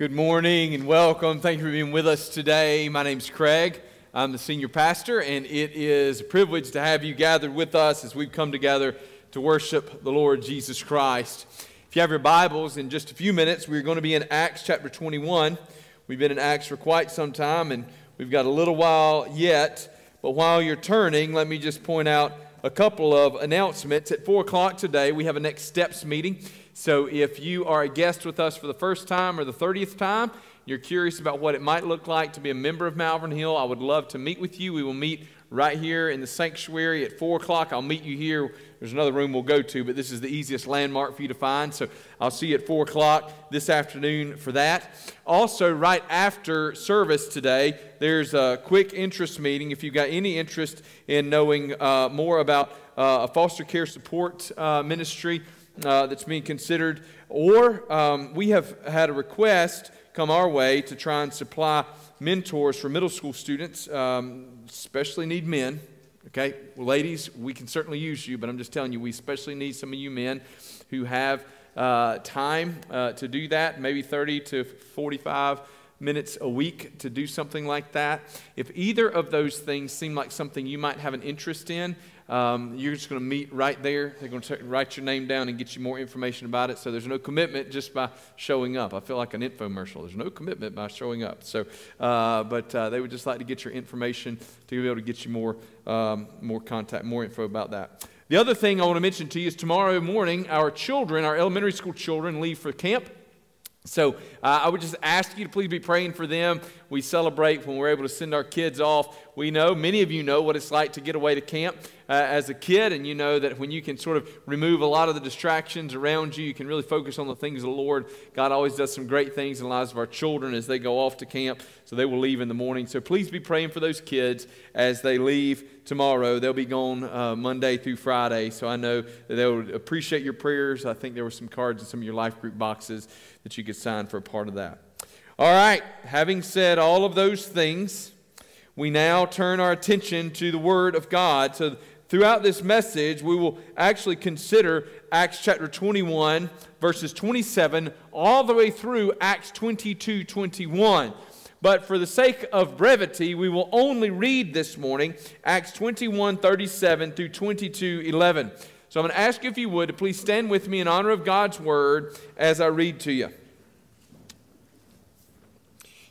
Good morning and welcome. Thank you for being with us today. My name's Craig. I'm the senior pastor, and it is a privilege to have you gathered with us as we've come together to worship the Lord Jesus Christ. If you have your Bibles, in just a few minutes, we're going to be in Acts chapter 21. We've been in Acts for quite some time, and we've got a little while yet. But while you're turning, let me just point out a couple of announcements. At 4 o'clock today, we have a Next Steps meeting. So if you are a guest with us for the first time or the 30th time, you're curious about what it might look like to be a member of Malvern Hill, I would love to meet with you. We will meet right here in the sanctuary at 4 o'clock. I'll meet you here. There's another room we'll go to, but this is the easiest landmark for you to find. So I'll see you at 4 o'clock this afternoon for that. Also, right after service today, there's a quick interest meeting. If you've got any interest in knowing uh, more about uh, a foster care support uh, ministry, uh, that's being considered, or um, we have had a request come our way to try and supply mentors for middle school students, um, especially need men. Okay, well, ladies, we can certainly use you, but I'm just telling you, we especially need some of you men who have uh, time uh, to do that, maybe 30 to 45 minutes a week to do something like that. If either of those things seem like something you might have an interest in, um, you're just going to meet right there. They're going to write your name down and get you more information about it. So there's no commitment just by showing up. I feel like an infomercial. There's no commitment by showing up. So, uh, but uh, they would just like to get your information to be able to get you more, um, more contact, more info about that. The other thing I want to mention to you is tomorrow morning, our children, our elementary school children, leave for camp. So uh, I would just ask you to please be praying for them. We celebrate when we're able to send our kids off. We know, many of you know what it's like to get away to camp uh, as a kid, and you know that when you can sort of remove a lot of the distractions around you, you can really focus on the things of the Lord. God always does some great things in the lives of our children as they go off to camp, so they will leave in the morning. So please be praying for those kids as they leave tomorrow. They'll be gone uh, Monday through Friday, so I know that they'll appreciate your prayers. I think there were some cards in some of your life group boxes that you could sign for a part of that. All right, having said all of those things, we now turn our attention to the Word of God. So, throughout this message, we will actually consider Acts chapter 21, verses 27, all the way through Acts 22 21. But for the sake of brevity, we will only read this morning Acts 21 37 through 22 11. So I'm going to ask you, if you would, to please stand with me in honor of God's word as I read to you.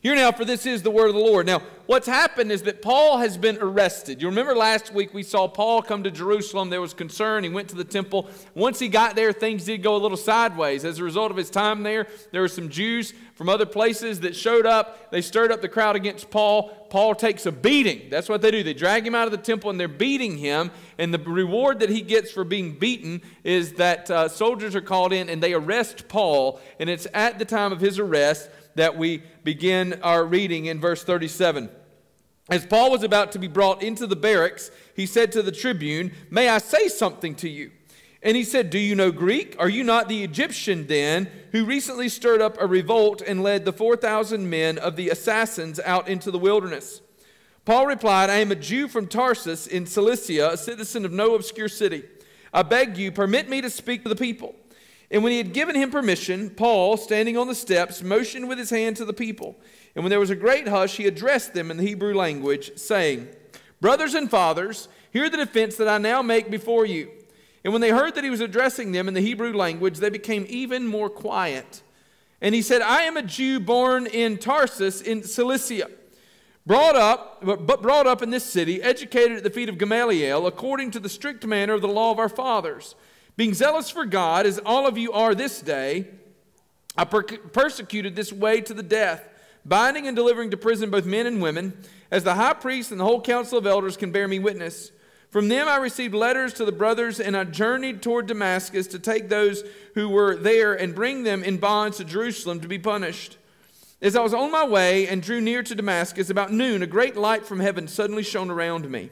Hear now, for this is the word of the Lord. Now, what's happened is that Paul has been arrested. You remember last week we saw Paul come to Jerusalem. There was concern. He went to the temple. Once he got there, things did go a little sideways. As a result of his time there, there were some Jews from other places that showed up. They stirred up the crowd against Paul. Paul takes a beating. That's what they do. They drag him out of the temple and they're beating him. And the reward that he gets for being beaten is that uh, soldiers are called in and they arrest Paul. And it's at the time of his arrest that we begin our reading in verse 37. As Paul was about to be brought into the barracks, he said to the tribune, May I say something to you? And he said, Do you know Greek? Are you not the Egyptian then, who recently stirred up a revolt and led the 4,000 men of the assassins out into the wilderness? Paul replied, I am a Jew from Tarsus in Cilicia, a citizen of no obscure city. I beg you, permit me to speak to the people. And when he had given him permission, Paul, standing on the steps, motioned with his hand to the people. And when there was a great hush, he addressed them in the Hebrew language, saying, Brothers and fathers, hear the defense that I now make before you. And when they heard that he was addressing them in the Hebrew language, they became even more quiet. And he said, I am a Jew born in Tarsus in Cilicia, brought up, but brought up in this city, educated at the feet of Gamaliel, according to the strict manner of the law of our fathers being zealous for God, as all of you are this day, I per- persecuted this way to the death, binding and delivering to prison both men and women, as the high priest and the whole council of elders can bear me witness. From them I received letters to the brothers, and I journeyed toward Damascus to take those who were there and bring them in bonds to Jerusalem to be punished. As I was on my way and drew near to Damascus, about noon, a great light from heaven suddenly shone around me.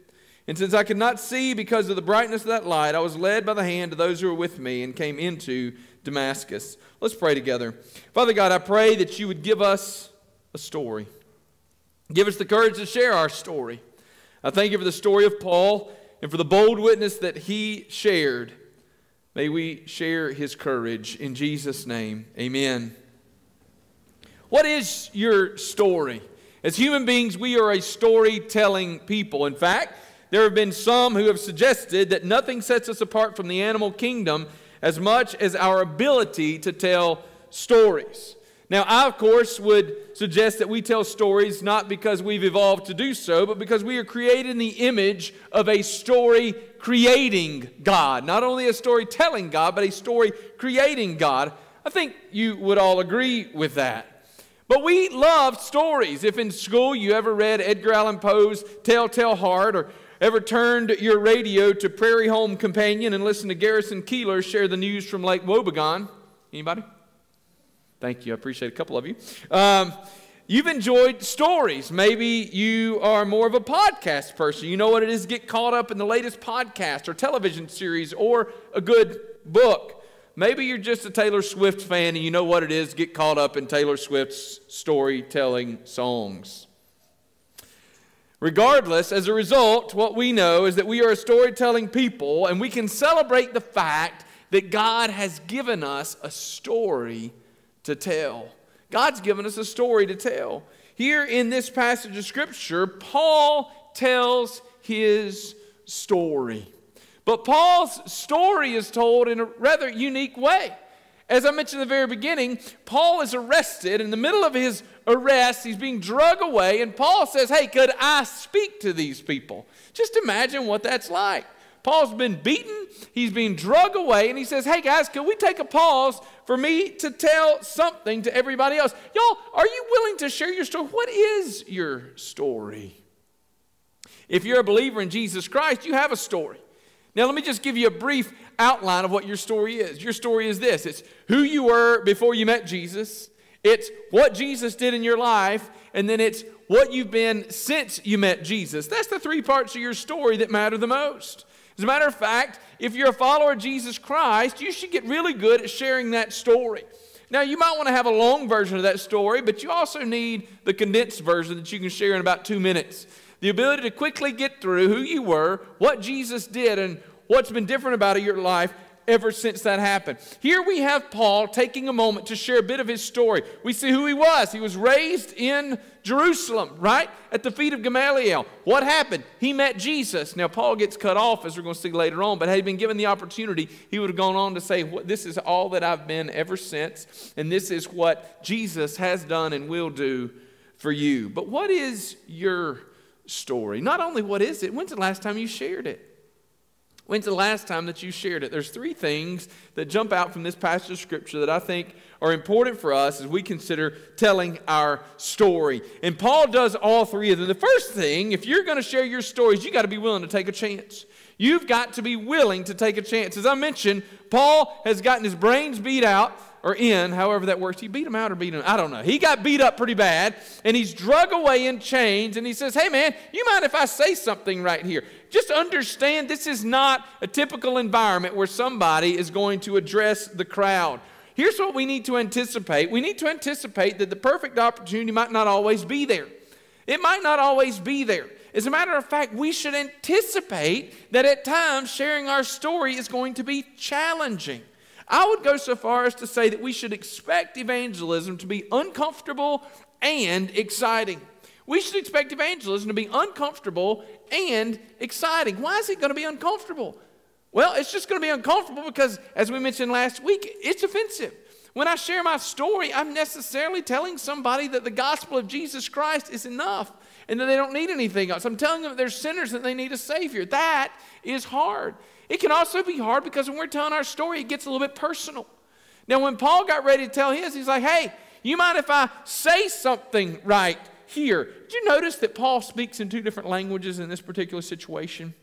And since I could not see because of the brightness of that light, I was led by the hand of those who were with me and came into Damascus. Let's pray together. Father God, I pray that you would give us a story. Give us the courage to share our story. I thank you for the story of Paul and for the bold witness that he shared. May we share his courage. In Jesus' name, amen. What is your story? As human beings, we are a storytelling people. In fact, there have been some who have suggested that nothing sets us apart from the animal kingdom as much as our ability to tell stories. Now, I, of course, would suggest that we tell stories not because we've evolved to do so, but because we are created in the image of a story creating God. Not only a storytelling God, but a story creating God. I think you would all agree with that. But we love stories. If in school you ever read Edgar Allan Poe's Telltale Heart or ever turned your radio to Prairie Home Companion and listened to Garrison Keillor share the news from Lake Wobegon? Anybody? Thank you. I appreciate a couple of you. Um, you've enjoyed stories. Maybe you are more of a podcast person. You know what it is to get caught up in the latest podcast or television series or a good book. Maybe you're just a Taylor Swift fan and you know what it is get caught up in Taylor Swift's storytelling songs. Regardless, as a result, what we know is that we are a storytelling people and we can celebrate the fact that God has given us a story to tell. God's given us a story to tell. Here in this passage of Scripture, Paul tells his story. But Paul's story is told in a rather unique way. As I mentioned in the very beginning, Paul is arrested. In the middle of his arrest, he's being drug away, and Paul says, Hey, could I speak to these people? Just imagine what that's like. Paul's been beaten, he's being drug away, and he says, Hey guys, can we take a pause for me to tell something to everybody else? Y'all, are you willing to share your story? What is your story? If you're a believer in Jesus Christ, you have a story. Now, let me just give you a brief outline of what your story is. Your story is this it's who you were before you met Jesus, it's what Jesus did in your life, and then it's what you've been since you met Jesus. That's the three parts of your story that matter the most. As a matter of fact, if you're a follower of Jesus Christ, you should get really good at sharing that story. Now, you might want to have a long version of that story, but you also need the condensed version that you can share in about two minutes the ability to quickly get through who you were, what Jesus did, and what's been different about your life ever since that happened. Here we have Paul taking a moment to share a bit of his story. We see who he was. He was raised in Jerusalem, right? At the feet of Gamaliel. What happened? He met Jesus. Now, Paul gets cut off, as we're going to see later on, but had he been given the opportunity, he would have gone on to say, This is all that I've been ever since, and this is what Jesus has done and will do for you. But what is your story. Not only what is it, when's the last time you shared it? When's the last time that you shared it? There's three things that jump out from this passage of Scripture that I think are important for us as we consider telling our story. And Paul does all three of them. The first thing, if you're going to share your stories, you got to be willing to take a chance. You've got to be willing to take a chance. As I mentioned, Paul has gotten his brains beat out or in, however that works. He beat him out or beat him? I don't know. He got beat up pretty bad, and he's drug away in chains, and he says, Hey, man, you mind if I say something right here? Just understand this is not a typical environment where somebody is going to address the crowd. Here's what we need to anticipate we need to anticipate that the perfect opportunity might not always be there. It might not always be there. As a matter of fact, we should anticipate that at times sharing our story is going to be challenging. I would go so far as to say that we should expect evangelism to be uncomfortable and exciting. We should expect evangelism to be uncomfortable and exciting. Why is it going to be uncomfortable? Well, it's just going to be uncomfortable because, as we mentioned last week, it's offensive. When I share my story, I'm necessarily telling somebody that the gospel of Jesus Christ is enough and that they don't need anything else. I'm telling them that they're sinners and they need a Savior. That is hard. It can also be hard because when we're telling our story, it gets a little bit personal. Now, when Paul got ready to tell his, he's like, hey, you mind if I say something right here? Did you notice that Paul speaks in two different languages in this particular situation?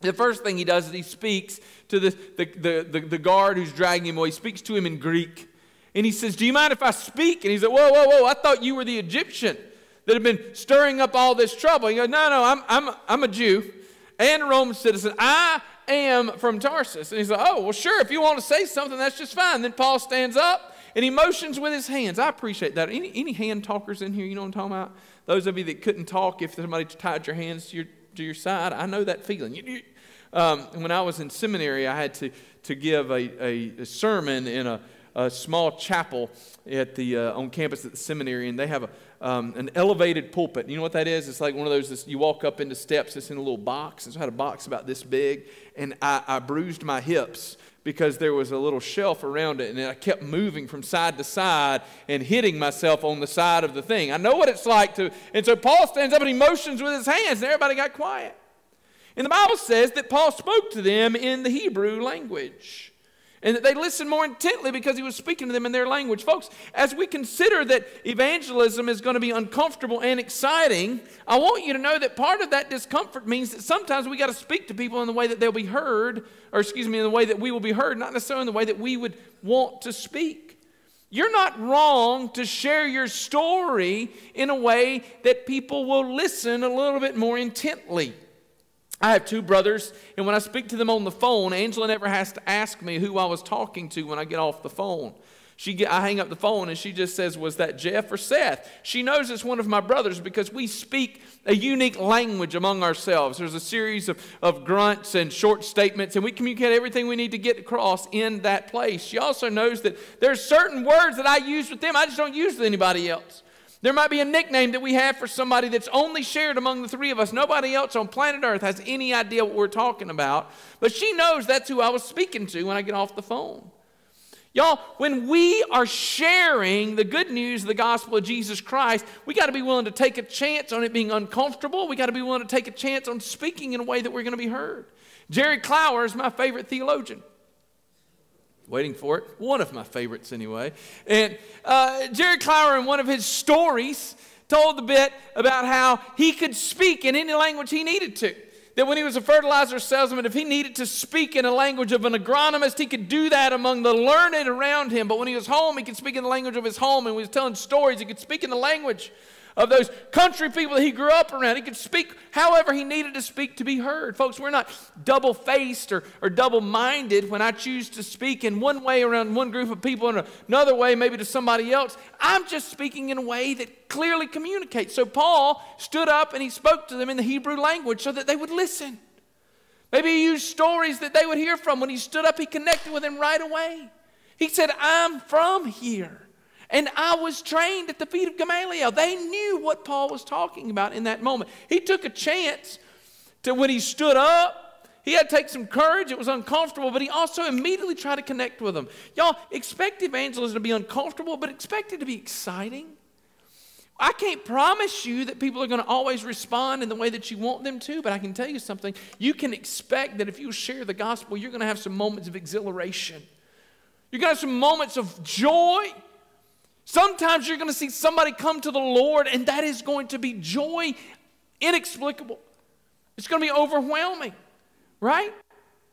The first thing he does is he speaks to the, the, the, the, the guard who's dragging him away. He speaks to him in Greek. And he says, Do you mind if I speak? And he said, Whoa, whoa, whoa, I thought you were the Egyptian that had been stirring up all this trouble. He goes, No, no, I'm, I'm, I'm a Jew and a Roman citizen. I am from Tarsus. And he's like, Oh, well, sure, if you want to say something, that's just fine. Then Paul stands up and he motions with his hands. I appreciate that. Any, any hand talkers in here, you know what I'm talking about? Those of you that couldn't talk if somebody tied your hands to your, to your side, I know that feeling. Um, when I was in seminary, I had to, to give a, a, a sermon in a, a, small chapel at the, uh, on campus at the seminary, and they have a, um, an elevated pulpit. You know what that is? It's like one of those, this, you walk up into steps, it's in a little box. It's had a box about this big, and I, I bruised my hips because there was a little shelf around it, and I kept moving from side to side and hitting myself on the side of the thing. I know what it's like to, and so Paul stands up and he motions with his hands, and everybody got quiet. And the Bible says that Paul spoke to them in the Hebrew language and that they listened more intently because he was speaking to them in their language. Folks, as we consider that evangelism is going to be uncomfortable and exciting, I want you to know that part of that discomfort means that sometimes we got to speak to people in the way that they'll be heard, or excuse me, in the way that we will be heard, not necessarily in the way that we would want to speak. You're not wrong to share your story in a way that people will listen a little bit more intently. I have two brothers, and when I speak to them on the phone, Angela never has to ask me who I was talking to when I get off the phone. She get, I hang up the phone and she just says, Was that Jeff or Seth? She knows it's one of my brothers because we speak a unique language among ourselves. There's a series of, of grunts and short statements, and we communicate everything we need to get across in that place. She also knows that there's certain words that I use with them I just don't use with anybody else. There might be a nickname that we have for somebody that's only shared among the three of us. Nobody else on planet Earth has any idea what we're talking about. But she knows that's who I was speaking to when I get off the phone. Y'all, when we are sharing the good news of the gospel of Jesus Christ, we got to be willing to take a chance on it being uncomfortable. We got to be willing to take a chance on speaking in a way that we're going to be heard. Jerry Clower is my favorite theologian waiting for it. One of my favorites, anyway. And uh, Jerry Clower, in one of his stories, told the bit about how he could speak in any language he needed to. That when he was a fertilizer salesman, if he needed to speak in a language of an agronomist, he could do that among the learned around him. But when he was home, he could speak in the language of his home. And when he was telling stories, he could speak in the language of those country people that he grew up around. He could speak however he needed to speak to be heard. Folks, we're not double faced or, or double minded when I choose to speak in one way around one group of people and another way maybe to somebody else. I'm just speaking in a way that clearly communicates. So Paul stood up and he spoke to them in the Hebrew language so that they would listen. Maybe he used stories that they would hear from. When he stood up, he connected with them right away. He said, I'm from here. And I was trained at the feet of Gamaliel. They knew what Paul was talking about in that moment. He took a chance to when he stood up. He had to take some courage. It was uncomfortable, but he also immediately tried to connect with them. Y'all, expect evangelism to be uncomfortable, but expect it to be exciting. I can't promise you that people are going to always respond in the way that you want them to, but I can tell you something. You can expect that if you share the gospel, you're going to have some moments of exhilaration. You're going to have some moments of joy. Sometimes you're going to see somebody come to the Lord, and that is going to be joy inexplicable. It's going to be overwhelming, right?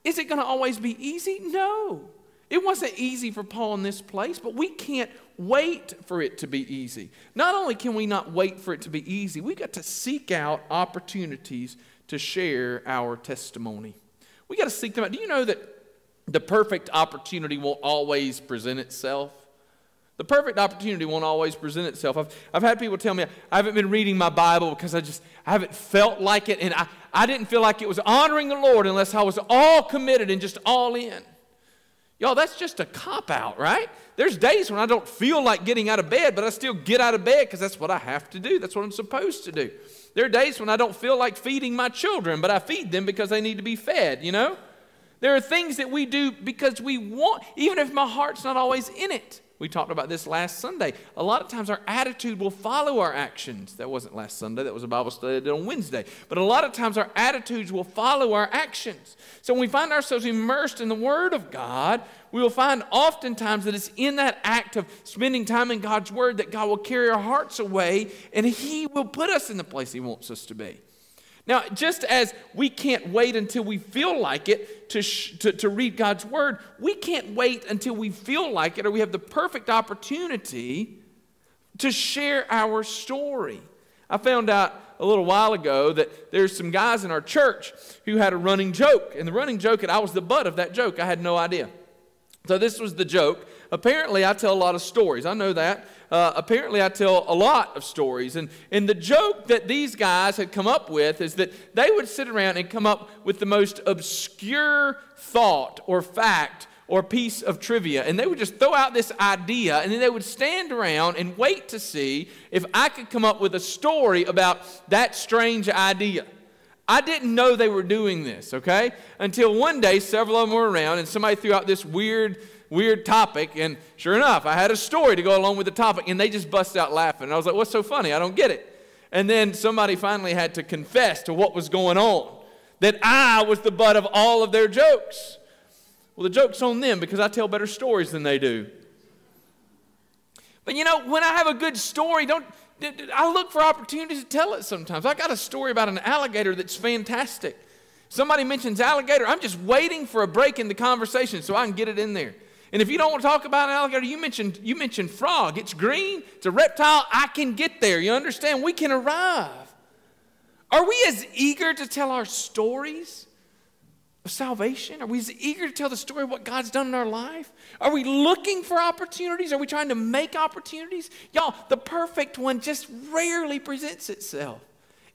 Is it going to always be easy? No. It wasn't easy for Paul in this place, but we can't wait for it to be easy. Not only can we not wait for it to be easy, we got to seek out opportunities to share our testimony. We got to seek them out. Do you know that the perfect opportunity won't always present itself? The perfect opportunity won't always present itself. I've, I've had people tell me I haven't been reading my Bible because I just I haven't felt like it, and I, I didn't feel like it was honoring the Lord unless I was all committed and just all in. Y'all, that's just a cop out, right? There's days when I don't feel like getting out of bed, but I still get out of bed because that's what I have to do. That's what I'm supposed to do. There are days when I don't feel like feeding my children, but I feed them because they need to be fed, you know? There are things that we do because we want, even if my heart's not always in it. We talked about this last Sunday. A lot of times our attitude will follow our actions. That wasn't last Sunday, that was a Bible study that did on Wednesday. But a lot of times our attitudes will follow our actions. So when we find ourselves immersed in the Word of God, we will find oftentimes that it's in that act of spending time in God's Word that God will carry our hearts away and He will put us in the place He wants us to be. Now, just as we can't wait until we feel like it to, sh- to, to read God's Word, we can't wait until we feel like it or we have the perfect opportunity to share our story. I found out a little while ago that there's some guys in our church who had a running joke. And the running joke, and I was the butt of that joke, I had no idea. So this was the joke. Apparently, I tell a lot of stories. I know that. Uh, apparently, I tell a lot of stories. And, and the joke that these guys had come up with is that they would sit around and come up with the most obscure thought or fact or piece of trivia. And they would just throw out this idea, and then they would stand around and wait to see if I could come up with a story about that strange idea. I didn't know they were doing this, okay? Until one day, several of them were around, and somebody threw out this weird weird topic. And sure enough, I had a story to go along with the topic, and they just bust out laughing. And I was like, what's so funny? I don't get it. And then somebody finally had to confess to what was going on that I was the butt of all of their jokes. Well, the joke's on them because I tell better stories than they do. But you know, when I have a good story, don't I look for opportunities to tell it sometimes. I got a story about an alligator that's fantastic. Somebody mentions alligator, I'm just waiting for a break in the conversation so I can get it in there. And if you don't want to talk about an alligator, you mentioned, you mentioned frog. It's green, it's a reptile. I can get there. You understand? We can arrive. Are we as eager to tell our stories of salvation? Are we as eager to tell the story of what God's done in our life? Are we looking for opportunities? Are we trying to make opportunities? Y'all, the perfect one just rarely presents itself.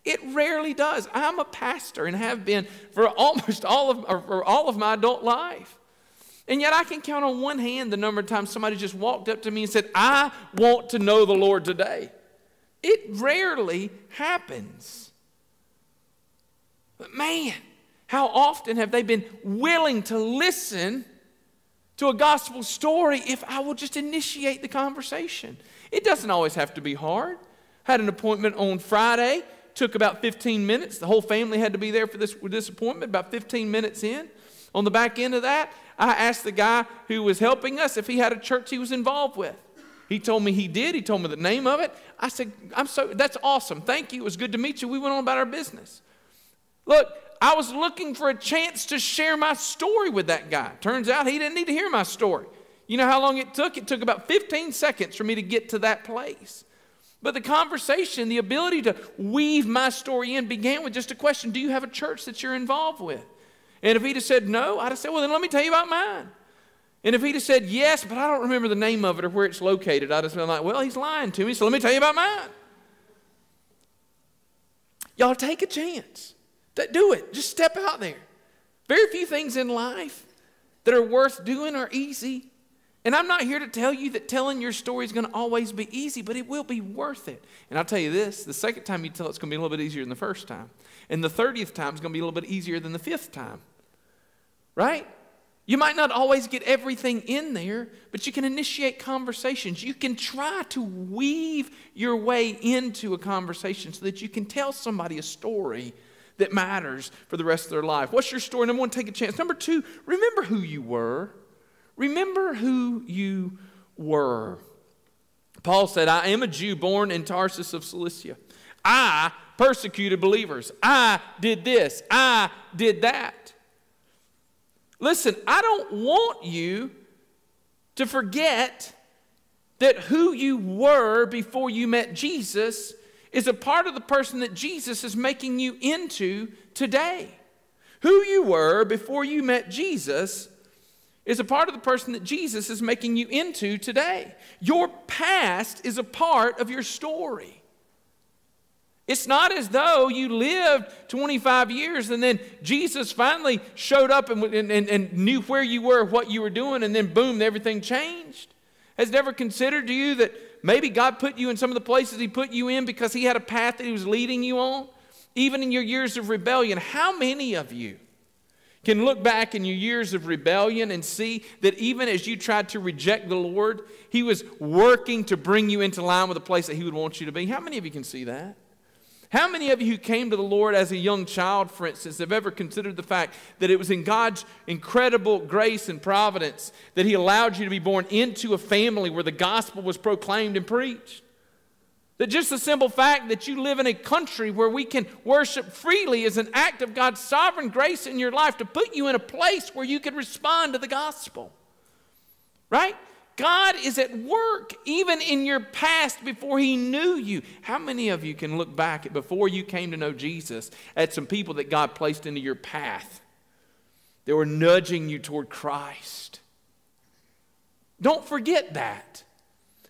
It rarely does. I'm a pastor and have been for almost all of, for all of my adult life. And yet I can count on one hand the number of times somebody just walked up to me and said, I want to know the Lord today. It rarely happens. But man, how often have they been willing to listen to a gospel story if I will just initiate the conversation? It doesn't always have to be hard. Had an appointment on Friday, took about 15 minutes. The whole family had to be there for this, this appointment, about 15 minutes in. On the back end of that, I asked the guy who was helping us if he had a church he was involved with. He told me he did. He told me the name of it. I said, I'm so, that's awesome. Thank you. It was good to meet you. We went on about our business. Look, I was looking for a chance to share my story with that guy. Turns out he didn't need to hear my story. You know how long it took? It took about 15 seconds for me to get to that place. But the conversation, the ability to weave my story in, began with just a question Do you have a church that you're involved with? And if he'd have said no, I'd have said, well, then let me tell you about mine. And if he'd have said yes, but I don't remember the name of it or where it's located, I'd have been like, well, he's lying to me, so let me tell you about mine. Y'all take a chance. Do it. Just step out there. Very few things in life that are worth doing are easy. And I'm not here to tell you that telling your story is going to always be easy, but it will be worth it. And I'll tell you this the second time you tell it, it's going to be a little bit easier than the first time. And the 30th time is going to be a little bit easier than the fifth time. Right? You might not always get everything in there, but you can initiate conversations. You can try to weave your way into a conversation so that you can tell somebody a story that matters for the rest of their life. What's your story? Number one, take a chance. Number two, remember who you were. Remember who you were. Paul said, I am a Jew born in Tarsus of Cilicia. I persecuted believers. I did this. I did that. Listen, I don't want you to forget that who you were before you met Jesus is a part of the person that Jesus is making you into today. Who you were before you met Jesus is a part of the person that Jesus is making you into today. Your past is a part of your story. It's not as though you lived 25 years and then Jesus finally showed up and, and, and, knew where you were, what you were doing, and then boom, everything changed. Has never considered to you that maybe God put you in some of the places He put you in because He had a path that He was leading you on? Even in your years of rebellion, how many of you can look back in your years of rebellion and see that even as you tried to reject the Lord, He was working to bring you into line with the place that He would want you to be? How many of you can see that? How many of you who came to the Lord as a young child, for instance, have ever considered the fact that it was in God's incredible grace and providence that He allowed you to be born into a family where the gospel was proclaimed and preached? That just the simple fact that you live in a country where we can worship freely is an act of God's sovereign grace in your life to put you in a place where you can respond to the gospel. Right? God is at work even in your past before He knew you. How many of you can look back at before you came to know Jesus at some people that God placed into your path that were nudging you toward Christ? Don't forget that.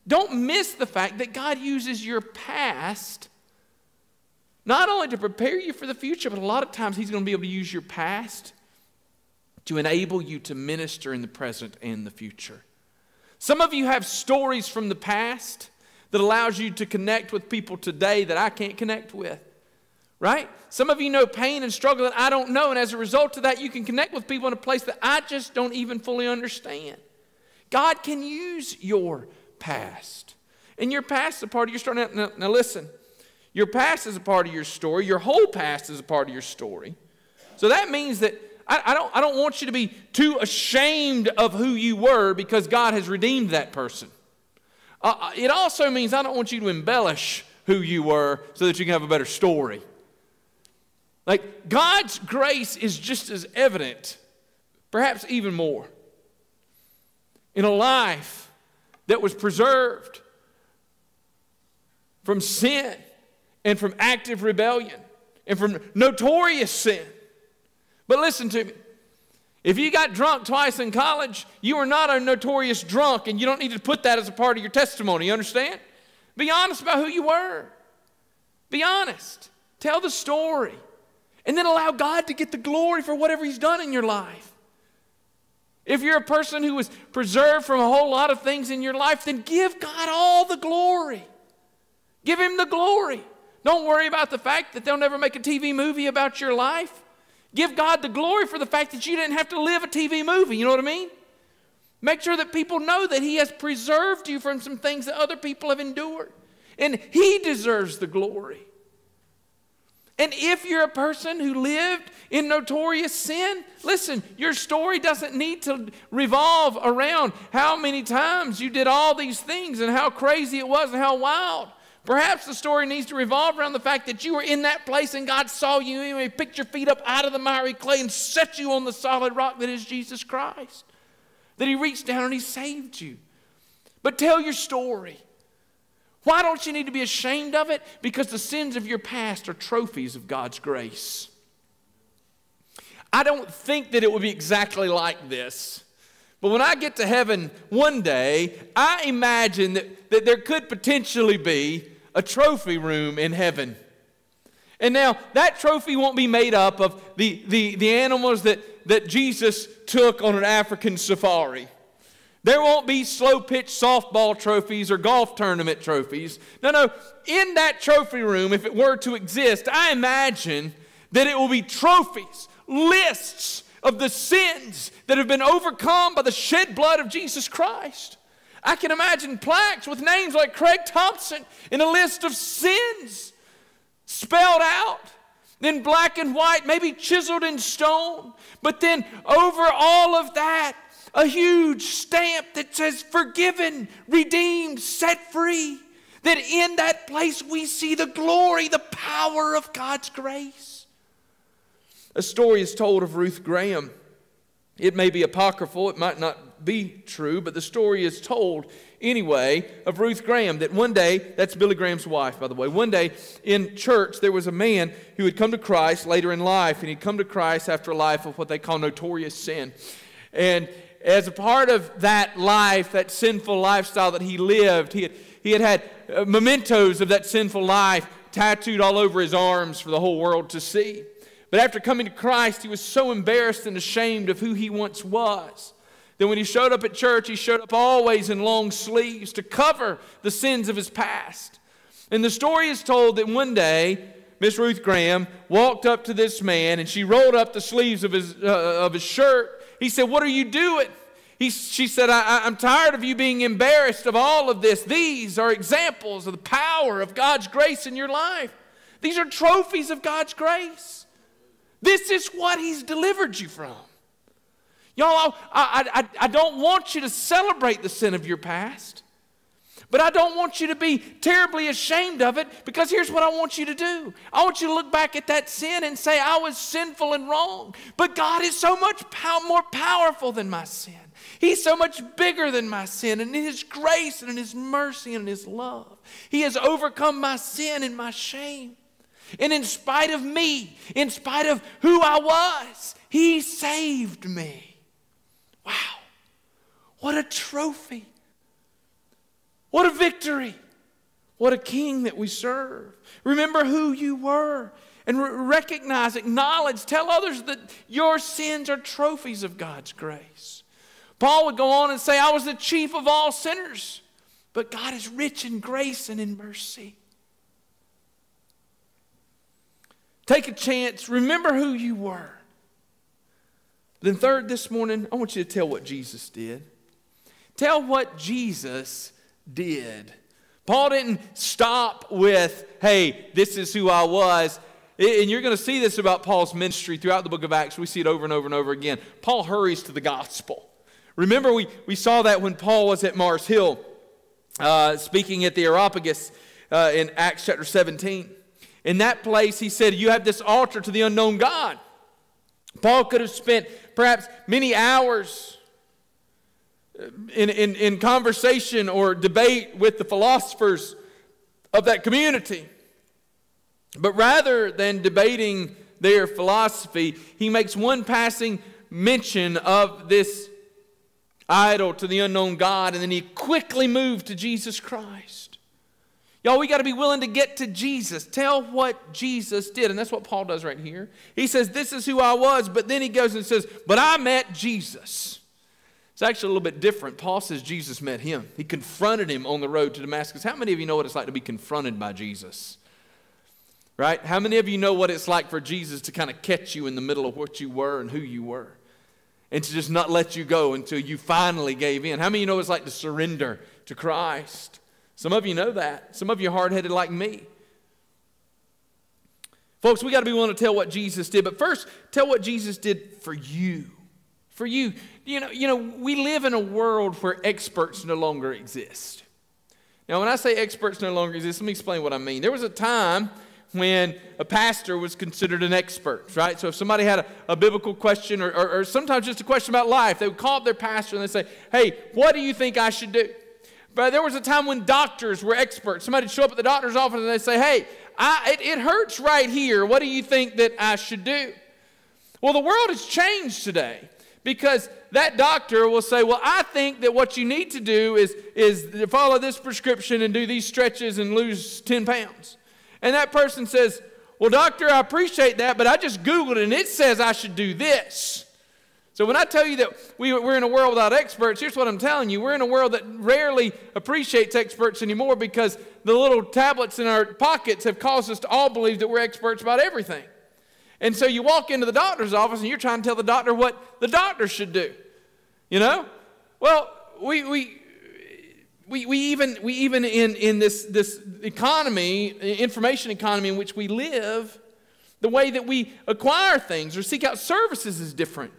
Don't miss the fact that God uses your past not only to prepare you for the future, but a lot of times He's going to be able to use your past to enable you to minister in the present and the future. Some of you have stories from the past that allows you to connect with people today that I can't connect with. Right? Some of you know pain and struggle that I don't know, and as a result of that, you can connect with people in a place that I just don't even fully understand. God can use your past. And your past is a part of your story. Now, now, now, listen, your past is a part of your story, your whole past is a part of your story. So that means that I, I don't, I don't want you to be too ashamed of who you were because God has redeemed that person. Uh, uh it also means I don't want you to embellish who you were so that you can have a better story. Like, God's grace is just as evident, perhaps even more, in a life that was preserved from sin and from active rebellion and from notorious sin. But listen to me. If you got drunk twice in college, you are not a notorious drunk, and you don't need to put that as a part of your testimony. You understand? Be honest about who you were. Be honest. Tell the story. And then allow God to get the glory for whatever He's done in your life. If you're a person who was preserved from a whole lot of things in your life, then give God all the glory. Give Him the glory. Don't worry about the fact that they'll never make a TV movie about your life. Give God the glory for the fact that you didn't have to live a TV movie. You know what I mean? Make sure that people know that He has preserved you from some things that other people have endured. And He deserves the glory. And if you're a person who lived in notorious sin, listen, your story doesn't need to revolve around how many times you did all these things and how crazy it was and how wild. Perhaps the story needs to revolve around the fact that you were in that place and God saw you and He picked your feet up out of the miry clay and set you on the solid rock that is Jesus Christ. That He reached down and He saved you. But tell your story. Why don't you need to be ashamed of it? Because the sins of your past are trophies of God's grace. I don't think that it would be exactly like this. But when I get to heaven one day, I imagine that, that there could potentially be a trophy room in heaven. And now, that trophy won't be made up of the, the, the animals that, that Jesus took on an African safari. There won't be slow pitch softball trophies or golf tournament trophies. No, no. In that trophy room, if it were to exist, I imagine that it will be trophies, lists of the sins that have been overcome by the shed blood of Jesus Christ. I can imagine plaques with names like Craig Thompson in a list of sins spelled out in black and white, maybe chiseled in stone. But then over all of that, a huge stamp that says forgiven, redeemed, set free. That in that place we see the glory, the power of God's grace. A story is told of Ruth Graham. It may be apocryphal, it might not be true, but the story is told anyway of Ruth Graham that one day, that's Billy Graham's wife, by the way, one day in church there was a man who had come to Christ later in life, and he'd come to Christ after a life of what they call notorious sin. And as a part of that life, that sinful lifestyle that he lived, he had, he had had uh, mementos of that sinful life tattooed all over his arms for the whole world to see. But after coming to Christ, he was so embarrassed and ashamed of who he once was then when he showed up at church, he showed up always in long sleeves to cover the sins of his past. And the story is told that one day, Miss Ruth Graham walked up to this man and she rolled up the sleeves of his, uh, of his shirt. He said, What are you doing? He, she said, I, I'm tired of you being embarrassed of all of this. These are examples of the power of God's grace in your life. These are trophies of God's grace. This is what He's delivered you from. Y'all, I, I, I don't want you to celebrate the sin of your past, But I don't want you to be terribly ashamed of it because here's what I want you to do. I want you to look back at that sin and say, I was sinful and wrong. But God is so much pow- more powerful than my sin. He's so much bigger than my sin. And in His grace and in His mercy and in His love, He has overcome my sin and my shame. And in spite of me, in spite of who I was, He saved me. Wow. What a trophy. What a victory. What a king that we serve. Remember who you were and re- recognize, acknowledge, tell others that your sins are trophies of God's grace. Paul would go on and say, I was the chief of all sinners, but God is rich in grace and in mercy. Take a chance, remember who you were. Then, third, this morning, I want you to tell what Jesus did. Tell what Jesus did. Paul didn't stop with, hey, this is who I was. And you're going to see this about Paul's ministry throughout the book of Acts. We see it over and over and over again. Paul hurries to the gospel. Remember, we, we saw that when Paul was at Mars Hill uh, speaking at the Areopagus uh, in Acts chapter 17. In that place, he said, You have this altar to the unknown God. Paul could have spent perhaps many hours in, in, in conversation or debate with the philosophers of that community. But rather than debating their philosophy, he makes one passing mention of this idol to the unknown God, and then he quickly moved to Jesus Christ. Y'all, we got to be willing to get to Jesus. Tell what Jesus did. And that's what Paul does right here. He says, This is who I was, but then he goes and says, But I met Jesus. It's actually a little bit different. Paul says Jesus met him. He confronted him on the road to Damascus. How many of you know what it's like to be confronted by Jesus? Right? How many of you know what it's like for Jesus to kind of catch you in the middle of what you were and who you were? And to just not let you go until you finally gave in. How many of you know what it's like to surrender to Christ? Some of you know that. Some of you are hard headed like me. Folks, we got to be willing to tell what Jesus did. But first, tell what Jesus did for you. For you. You know, you know, we live in a world where experts no longer exist. Now, when I say experts no longer exist, let me explain what I mean. There was a time when a pastor was considered an expert, right? So if somebody had a, a biblical question or, or, or, sometimes just a question about life, they would call up their pastor and they'd say, Hey, what do you think I should do? But there was a time when doctors were experts. Somebody would show up at the doctor's office and they'd say, Hey, I, it, it hurts right here. What do you think that I should do? Well, the world has changed today. Because that doctor will say, Well, I think that what you need to do is, is follow this prescription and do these stretches and lose 10 pounds. And that person says, Well, doctor, I appreciate that, but I just Googled it and it says I should do this. So when I tell you that we, we're in a world without experts, here's what I'm telling you. We're in a world that rarely appreciates experts anymore because the little tablets in our pockets have caused us to all believe that we're experts about everything. And so you walk into the doctor's office and you're trying to tell the doctor what the doctor should do. You know? Well, we, we, we, we even, we even in, in this, this economy, information economy in which we live, the way that we acquire things or seek out services is different.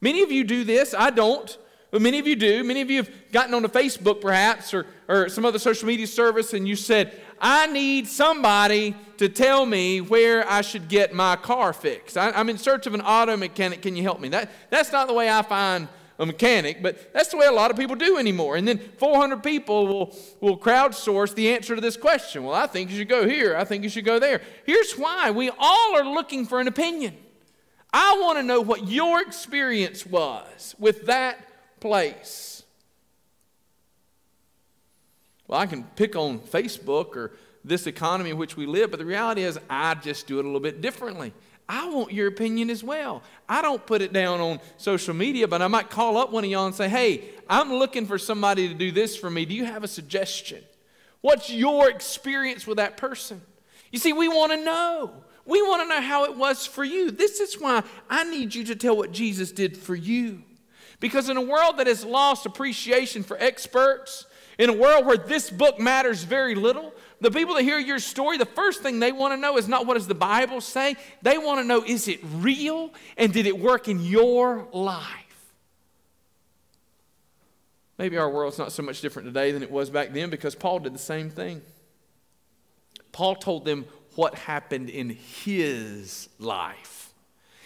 Many of you do this, I don't. But many of you do. Many of you have gotten onto Facebook perhaps or, or some other social media service and you said, I need somebody to tell me where I should get my car fixed. I, am in search of an auto mechanic. Can you help me? That, that's not the way I find a mechanic, but that's the way a lot of people do anymore. And then 400 people will, will crowdsource the answer to this question. Well, I think you should go here. I think you should go there. Here's why we all are looking for an opinion. I want to know what your experience was with that place. Well, I can pick on Facebook or this economy in which we live, but the reality is I just do it a little bit differently. I want your opinion as well. I don't put it down on social media, but I might call up one of y'all and say, hey, I'm looking for somebody to do this for me. Do you have a suggestion? What's your experience with that person? You see, we want to know. We want to know how it was for you. This is why I need you to tell what Jesus did for you. Because in a world that has lost appreciation for experts, in a world where this book matters very little, the people that hear your story, the first thing they want to know is not what does the Bible say? They want to know is it real and did it work in your life? Maybe our world's not so much different today than it was back then because Paul did the same thing. Paul told them what happened in his life.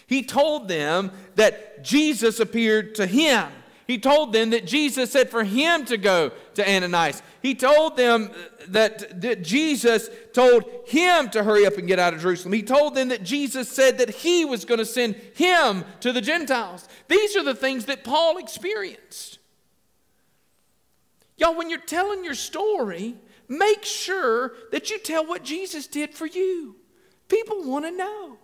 He told them that Jesus appeared to him. He told them that Jesus said for him to go to Ananias. He told them that, that Jesus told him to hurry up and get out of Jerusalem. He told them that Jesus said that he was going to send him to the Gentiles. These are the things that Paul experienced. Y'all, when you're telling your story, make sure that you tell what Jesus did for you. People want to know.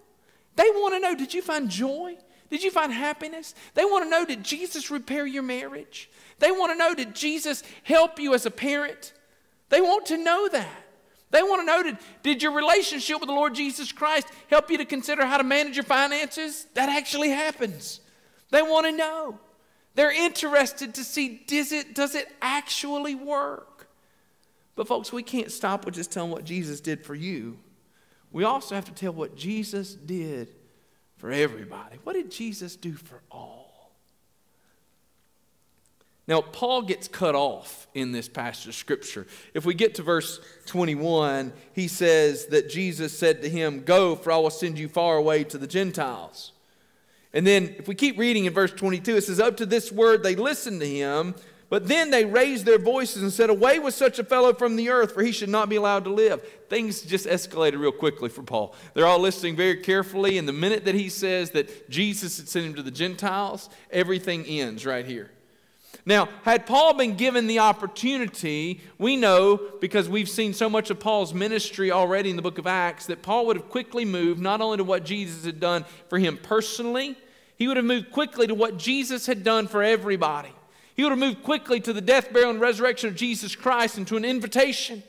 They want to know did you find joy? Did you find happiness? They want to know did Jesus repair your marriage? They want to know did Jesus help you as a parent? They want to know that. They want to know did, did your relationship with the Lord Jesus Christ help you to consider how to manage your finances? That actually happens. They want to know. They're interested to see does it, does it actually work? But, folks, we can't stop with just telling what Jesus did for you. We also have to tell what Jesus did for everybody. What did Jesus do for all? Now, Paul gets cut off in this passage of Scripture. If we get to verse 21, he says that Jesus said to him, Go, for I will send you far away to the Gentiles. And then, if we keep reading in verse 22, it says, Up to this word they listened to him, but then they raised their voices and said, Away with such a fellow from the earth, for he should not be allowed to live. Things just escalated real quickly for Paul. They're all listening very carefully, and the minute that he says that Jesus had sent him to the Gentiles, everything ends right here. Now, had Paul been given the opportunity, we know because we've seen so much of Paul's ministry already in the book of Acts that Paul would have quickly moved not only to what Jesus had done for him personally, he would have moved quickly to what Jesus had done for everybody. He would have moved quickly to the death, burial, and resurrection of Jesus Christ and to an invitation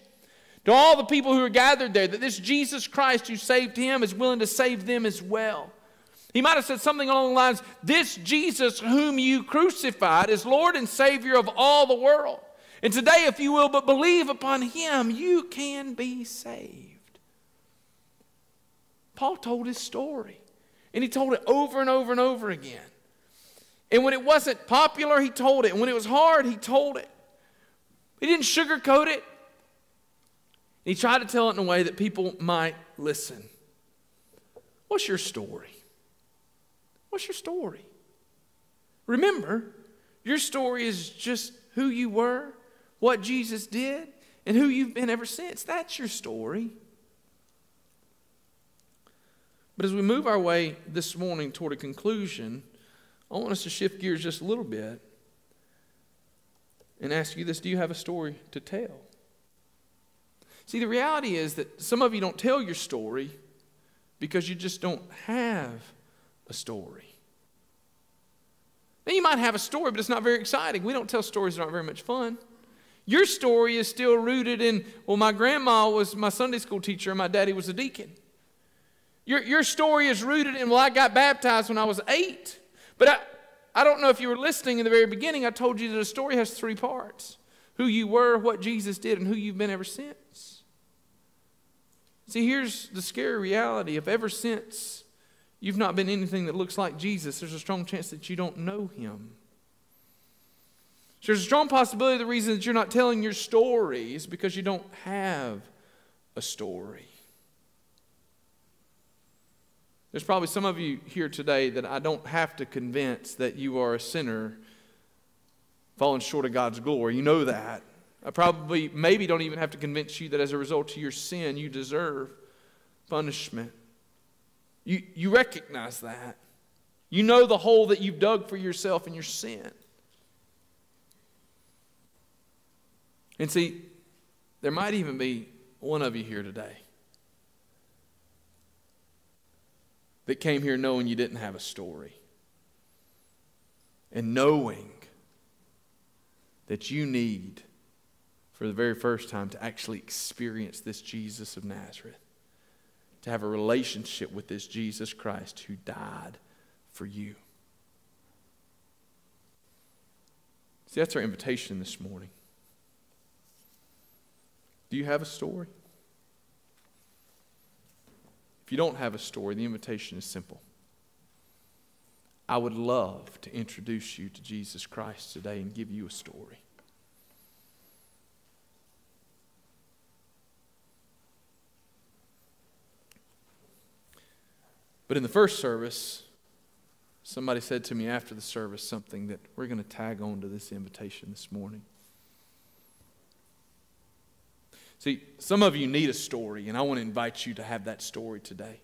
to all the people who are gathered there that this Jesus Christ who saved him is willing to save them as well. He might have said something along the lines This Jesus whom you crucified is Lord and Savior of all the world. And today, if you will but believe upon him, you can be saved. Paul told his story, and he told it over and over and over again. And when it wasn't popular, he told it. And when it was hard, he told it. He didn't sugarcoat it. He tried to tell it in a way that people might listen. What's your story? What's your story? Remember, your story is just who you were, what Jesus did, and who you've been ever since. That's your story. But as we move our way this morning toward a conclusion, I want us to shift gears just a little bit and ask you this Do you have a story to tell? See, the reality is that some of you don't tell your story because you just don't have a story. Now, you might have a story, but it's not very exciting. We don't tell stories that aren't very much fun. Your story is still rooted in, well, my grandma was my Sunday school teacher and my daddy was a deacon. Your, your story is rooted in, well, I got baptized when I was eight. But I, I don't know if you were listening in the very beginning. I told you that a story has three parts who you were, what Jesus did, and who you've been ever since. See, here's the scary reality if ever since you've not been anything that looks like Jesus, there's a strong chance that you don't know him. So there's a strong possibility the reason that you're not telling your story is because you don't have a story. There's probably some of you here today that I don't have to convince that you are a sinner falling short of God's glory. You know that. I probably, maybe don't even have to convince you that as a result of your sin, you deserve punishment. You, you recognize that. You know the hole that you've dug for yourself in your sin. And see, there might even be one of you here today that came here knowing you didn't have a story and knowing that you need, for the very first time, to actually experience this Jesus of Nazareth, to have a relationship with this Jesus Christ who died for you. See, that's our invitation this morning. Do you have a story? If you don't have a story, the invitation is simple. I would love to introduce you to Jesus Christ today and give you a story. But in the first service, somebody said to me after the service something that we're going to tag on to this invitation this morning. See, some of you need a story, and I want to invite you to have that story today.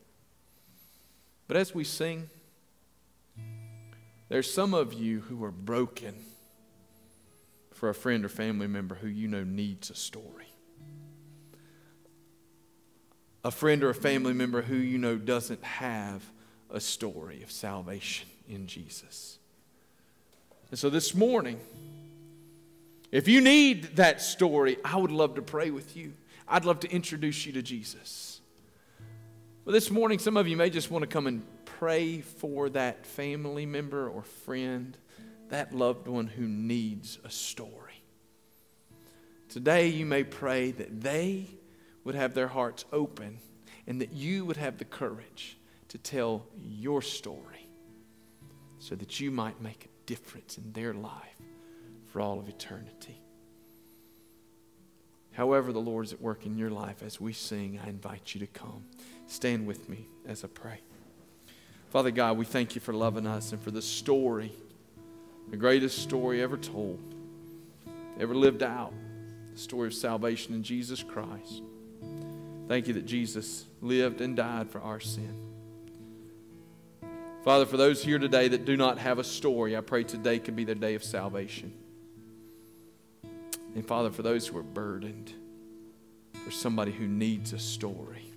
But as we sing, there's some of you who are broken for a friend or family member who you know needs a story. A friend or a family member who you know doesn't have a story of salvation in Jesus. And so this morning, if you need that story, I would love to pray with you. I'd love to introduce you to Jesus. But this morning, some of you may just want to come and pray for that family member or friend, that loved one who needs a story. Today, you may pray that they would have their hearts open and that you would have the courage to tell your story so that you might make a difference in their life for all of eternity. However, the Lord is at work in your life as we sing, I invite you to come. Stand with me as I pray. Father God, we thank you for loving us and for the story, the greatest story ever told, ever lived out, the story of salvation in Jesus Christ. Thank you that Jesus lived and died for our sin. Father, for those here today that do not have a story, I pray today could be their day of salvation. And Father, for those who are burdened, for somebody who needs a story,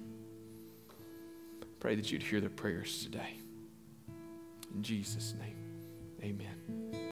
pray that you'd hear their prayers today. In Jesus' name, amen.